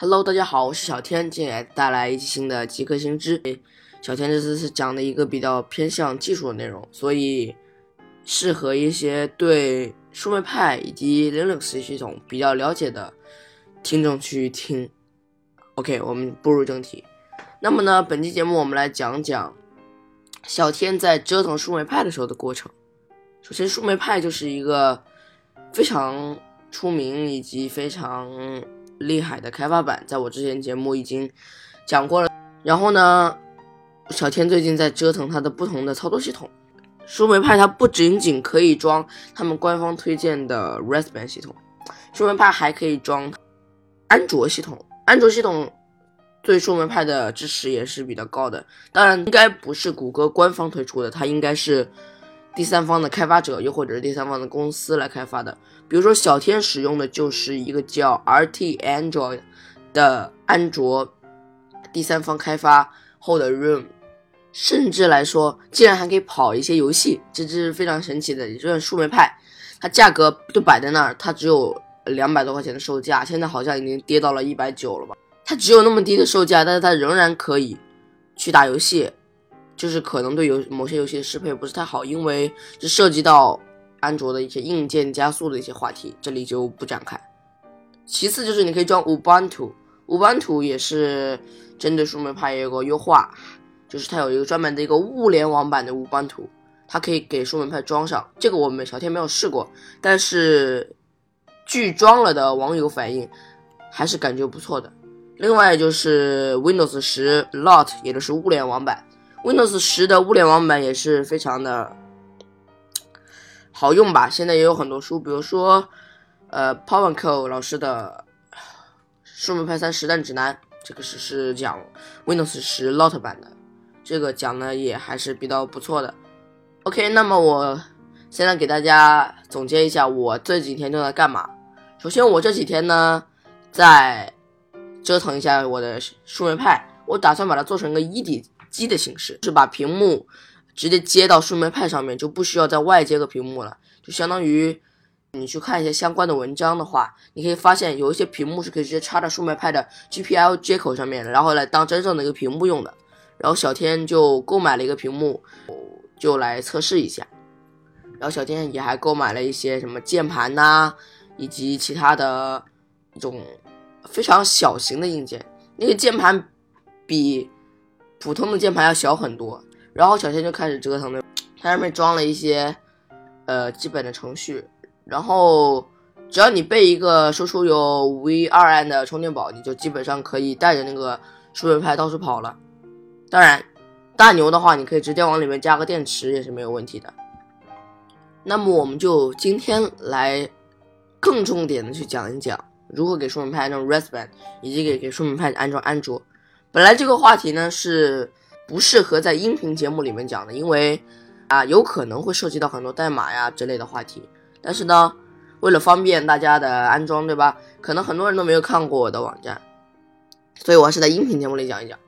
Hello，大家好，我是小天，今天带来一期新的极客星知。小天这次是讲的一个比较偏向技术的内容，所以适合一些对树莓派以及 Linux 系统比较了解的听众去听。OK，我们步入正题。那么呢，本期节目我们来讲讲小天在折腾树莓派的时候的过程。首先，树莓派就是一个非常出名以及非常厉害的开发板，在我之前节目已经讲过了。然后呢，小天最近在折腾它的不同的操作系统。树莓派它不仅仅可以装他们官方推荐的 Raspbian 系统，树莓派还可以装安卓系统。安卓系统对树莓派的支持也是比较高的。当然，应该不是谷歌官方推出的，它应该是第三方的开发者，又或者是第三方的公司来开发的。比如说，小天使用的就是一个叫 RT Android 的安卓第三方开发后的 Room，甚至来说，竟然还可以跑一些游戏，这这是非常神奇的。也就是树莓派，它价格就摆在那儿，它只有两百多块钱的售价，现在好像已经跌到了一百九了吧？它只有那么低的售价，但是它仍然可以去打游戏，就是可能对游某些游戏的适配不是太好，因为这涉及到。安卓的一些硬件加速的一些话题，这里就不展开。其次就是你可以装 Ubuntu，Ubuntu 也是针对树莓派有个优化，就是它有一个专门的一个物联网版的 Ubuntu，它可以给树莓派装上。这个我们小天没有试过，但是据装了的网友反映，还是感觉不错的。另外就是 Windows 十 Lot，也就是物联网版，Windows 十的物联网版也是非常的。好用吧？现在也有很多书，比如说，呃 p o w e r c o 老师的《树莓派三实战指南》，这个是是讲 Windows 十 Lot 版的，这个讲的也还是比较不错的。OK，那么我现在给大家总结一下我这几天都在干嘛。首先，我这几天呢在折腾一下我的树莓派，我打算把它做成一个一体机的形式，是把屏幕。直接接到树莓派上面就不需要在外接个屏幕了，就相当于你去看一些相关的文章的话，你可以发现有一些屏幕是可以直接插到树莓派的 GPL 接口上面，然后来当真正的一个屏幕用的。然后小天就购买了一个屏幕，就来测试一下。然后小天也还购买了一些什么键盘呐，以及其他的一种非常小型的硬件，那个键盘比普通的键盘要小很多。然后小天就开始折腾了，它上面装了一些呃基本的程序，然后只要你备一个输出有 V2N 的充电宝，你就基本上可以带着那个树莓派到处跑了。当然，大牛的话，你可以直接往里面加个电池也是没有问题的。那么我们就今天来更重点的去讲一讲如何给树莓派安装 Raspbian，以及给给树莓派安装安卓。本来这个话题呢是。不适合在音频节目里面讲的，因为啊，有可能会涉及到很多代码呀之类的话题。但是呢，为了方便大家的安装，对吧？可能很多人都没有看过我的网站，所以我还是在音频节目里讲一讲。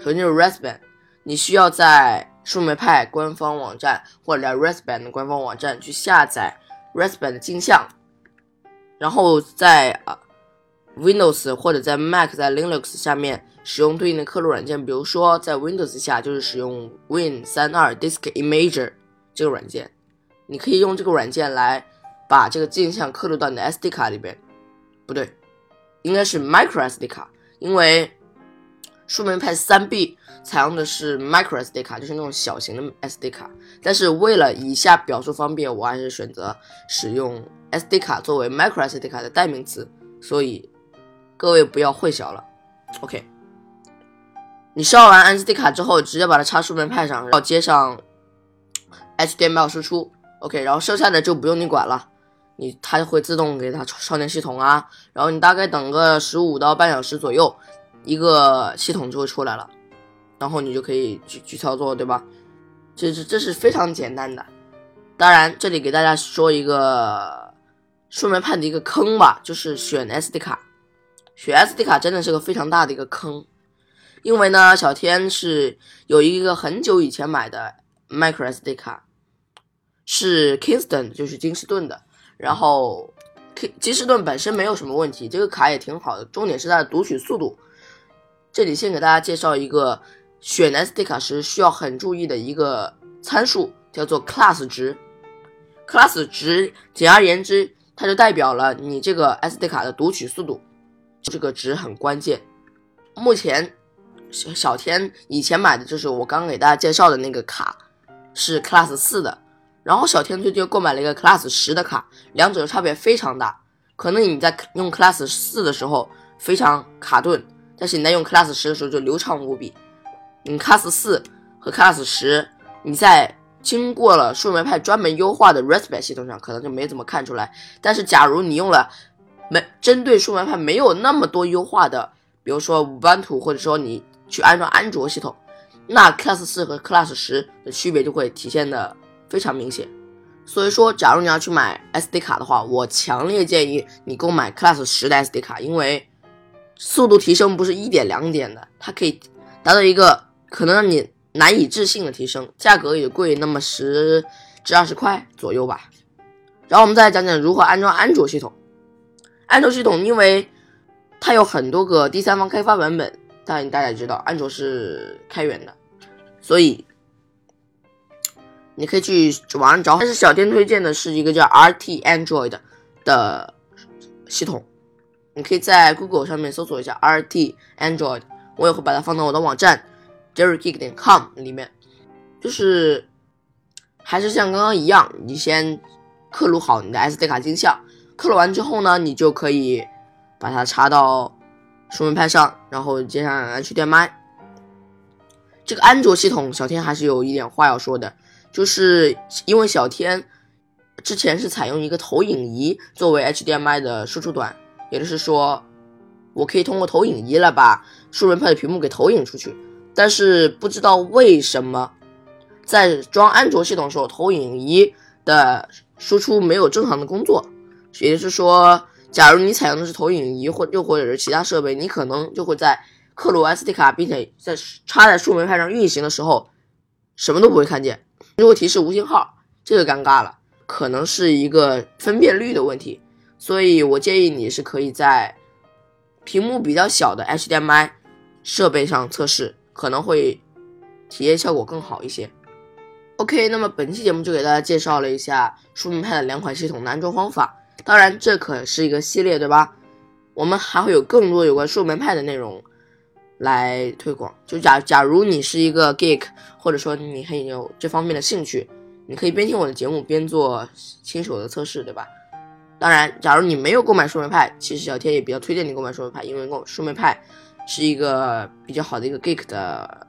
首先就是 Rasbian，你需要在树莓派官方网站或者在 Raspbian 的官方网站去下载 Rasbian 的镜像，然后在啊 Windows 或者在 Mac 在 Linux 下面。使用对应的刻录软件，比如说在 Windows 下就是使用 Win 三二 Disk Imager 这个软件，你可以用这个软件来把这个镜像刻录到你的 SD 卡里边。不对，应该是 Micro SD 卡，因为树莓派三 B 采用的是 Micro SD 卡，就是那种小型的 SD 卡。但是为了以下表述方便，我还是选择使用 SD 卡作为 Micro SD 卡的代名词，所以各位不要混淆了。OK。你烧完 SD 卡之后，直接把它插树莓派上，然后接上 HDMI 输出，OK，然后剩下的就不用你管了，你它会自动给它充电系统啊，然后你大概等个十五到半小时左右，一个系统就会出来了，然后你就可以去去操作，对吧？这这这是非常简单的。当然，这里给大家说一个树莓派的一个坑吧，就是选 SD 卡，选 SD 卡真的是个非常大的一个坑。因为呢，小天是有一个很久以前买的 micro SD 卡，是 Kingston，就是金士顿的。然后 K 吉士顿本身没有什么问题，这个卡也挺好的，重点是它的读取速度。这里先给大家介绍一个选 SD 卡时需要很注意的一个参数，叫做 class 值。class 值简而言之，它就代表了你这个 SD 卡的读取速度，这个值很关键。目前小小天以前买的就是我刚给大家介绍的那个卡，是 class 四的。然后小天最近购买了一个 class 十的卡，两者差别非常大。可能你在用 class 四的时候非常卡顿，但是你在用 class 十的时候就流畅无比。你 class 四和 class 十，你在经过了数媒派专门优化的 Respect 系统上，可能就没怎么看出来。但是假如你用了没针对数码派没有那么多优化的，比如说 Ubuntu，或者说你去安装安卓系统，那 class 四和 class 十的区别就会体现的。非常明显，所以说，假如你要去买 SD 卡的话，我强烈建议你购买 Class 十的 SD 卡，因为速度提升不是一点两点的，它可以达到一个可能让你难以置信的提升，价格也贵那么十至二十块左右吧。然后我们再讲讲如何安装安卓系统。安卓系统因为它有很多个第三方开发版本，但大家知道安卓是开源的，所以。你可以去网上找，但是小天推荐的是一个叫 RT Android 的系统，你可以在 Google 上面搜索一下 RT Android，我也会把它放到我的网站 jerrygeek 点 com 里面。就是还是像刚刚一样，你先刻录好你的 SD 卡镜像，刻录完之后呢，你就可以把它插到数媒派上，然后接上 HDMI。这个安卓系统，小天还是有一点话要说的。就是因为小天之前是采用一个投影仪作为 HDMI 的输出端，也就是说，我可以通过投影仪来把数人派的屏幕给投影出去。但是不知道为什么，在装安卓系统时候，投影仪的输出没有正常的工作。也就是说，假如你采用的是投影仪或又或者是其他设备，你可能就会在刻录 SD 卡并且在插在数媒派上运行的时候，什么都不会看见。如果提示无信号，这个尴尬了，可能是一个分辨率的问题，所以我建议你是可以在屏幕比较小的 HDMI 设备上测试，可能会体验效果更好一些。OK，那么本期节目就给大家介绍了一下数名派的两款系统的安装方法，当然这可是一个系列，对吧？我们还会有更多有关数门派的内容。来推广，就假假如你是一个 geek，或者说你很有这方面的兴趣，你可以边听我的节目边做新手的测试，对吧？当然，假如你没有购买数媒派，其实小天也比较推荐你购买数媒派，因为购数媒派是一个比较好的一个 geek 的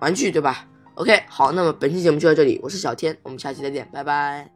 玩具，对吧？OK，好，那么本期节目就到这里，我是小天，我们下期再见，拜拜。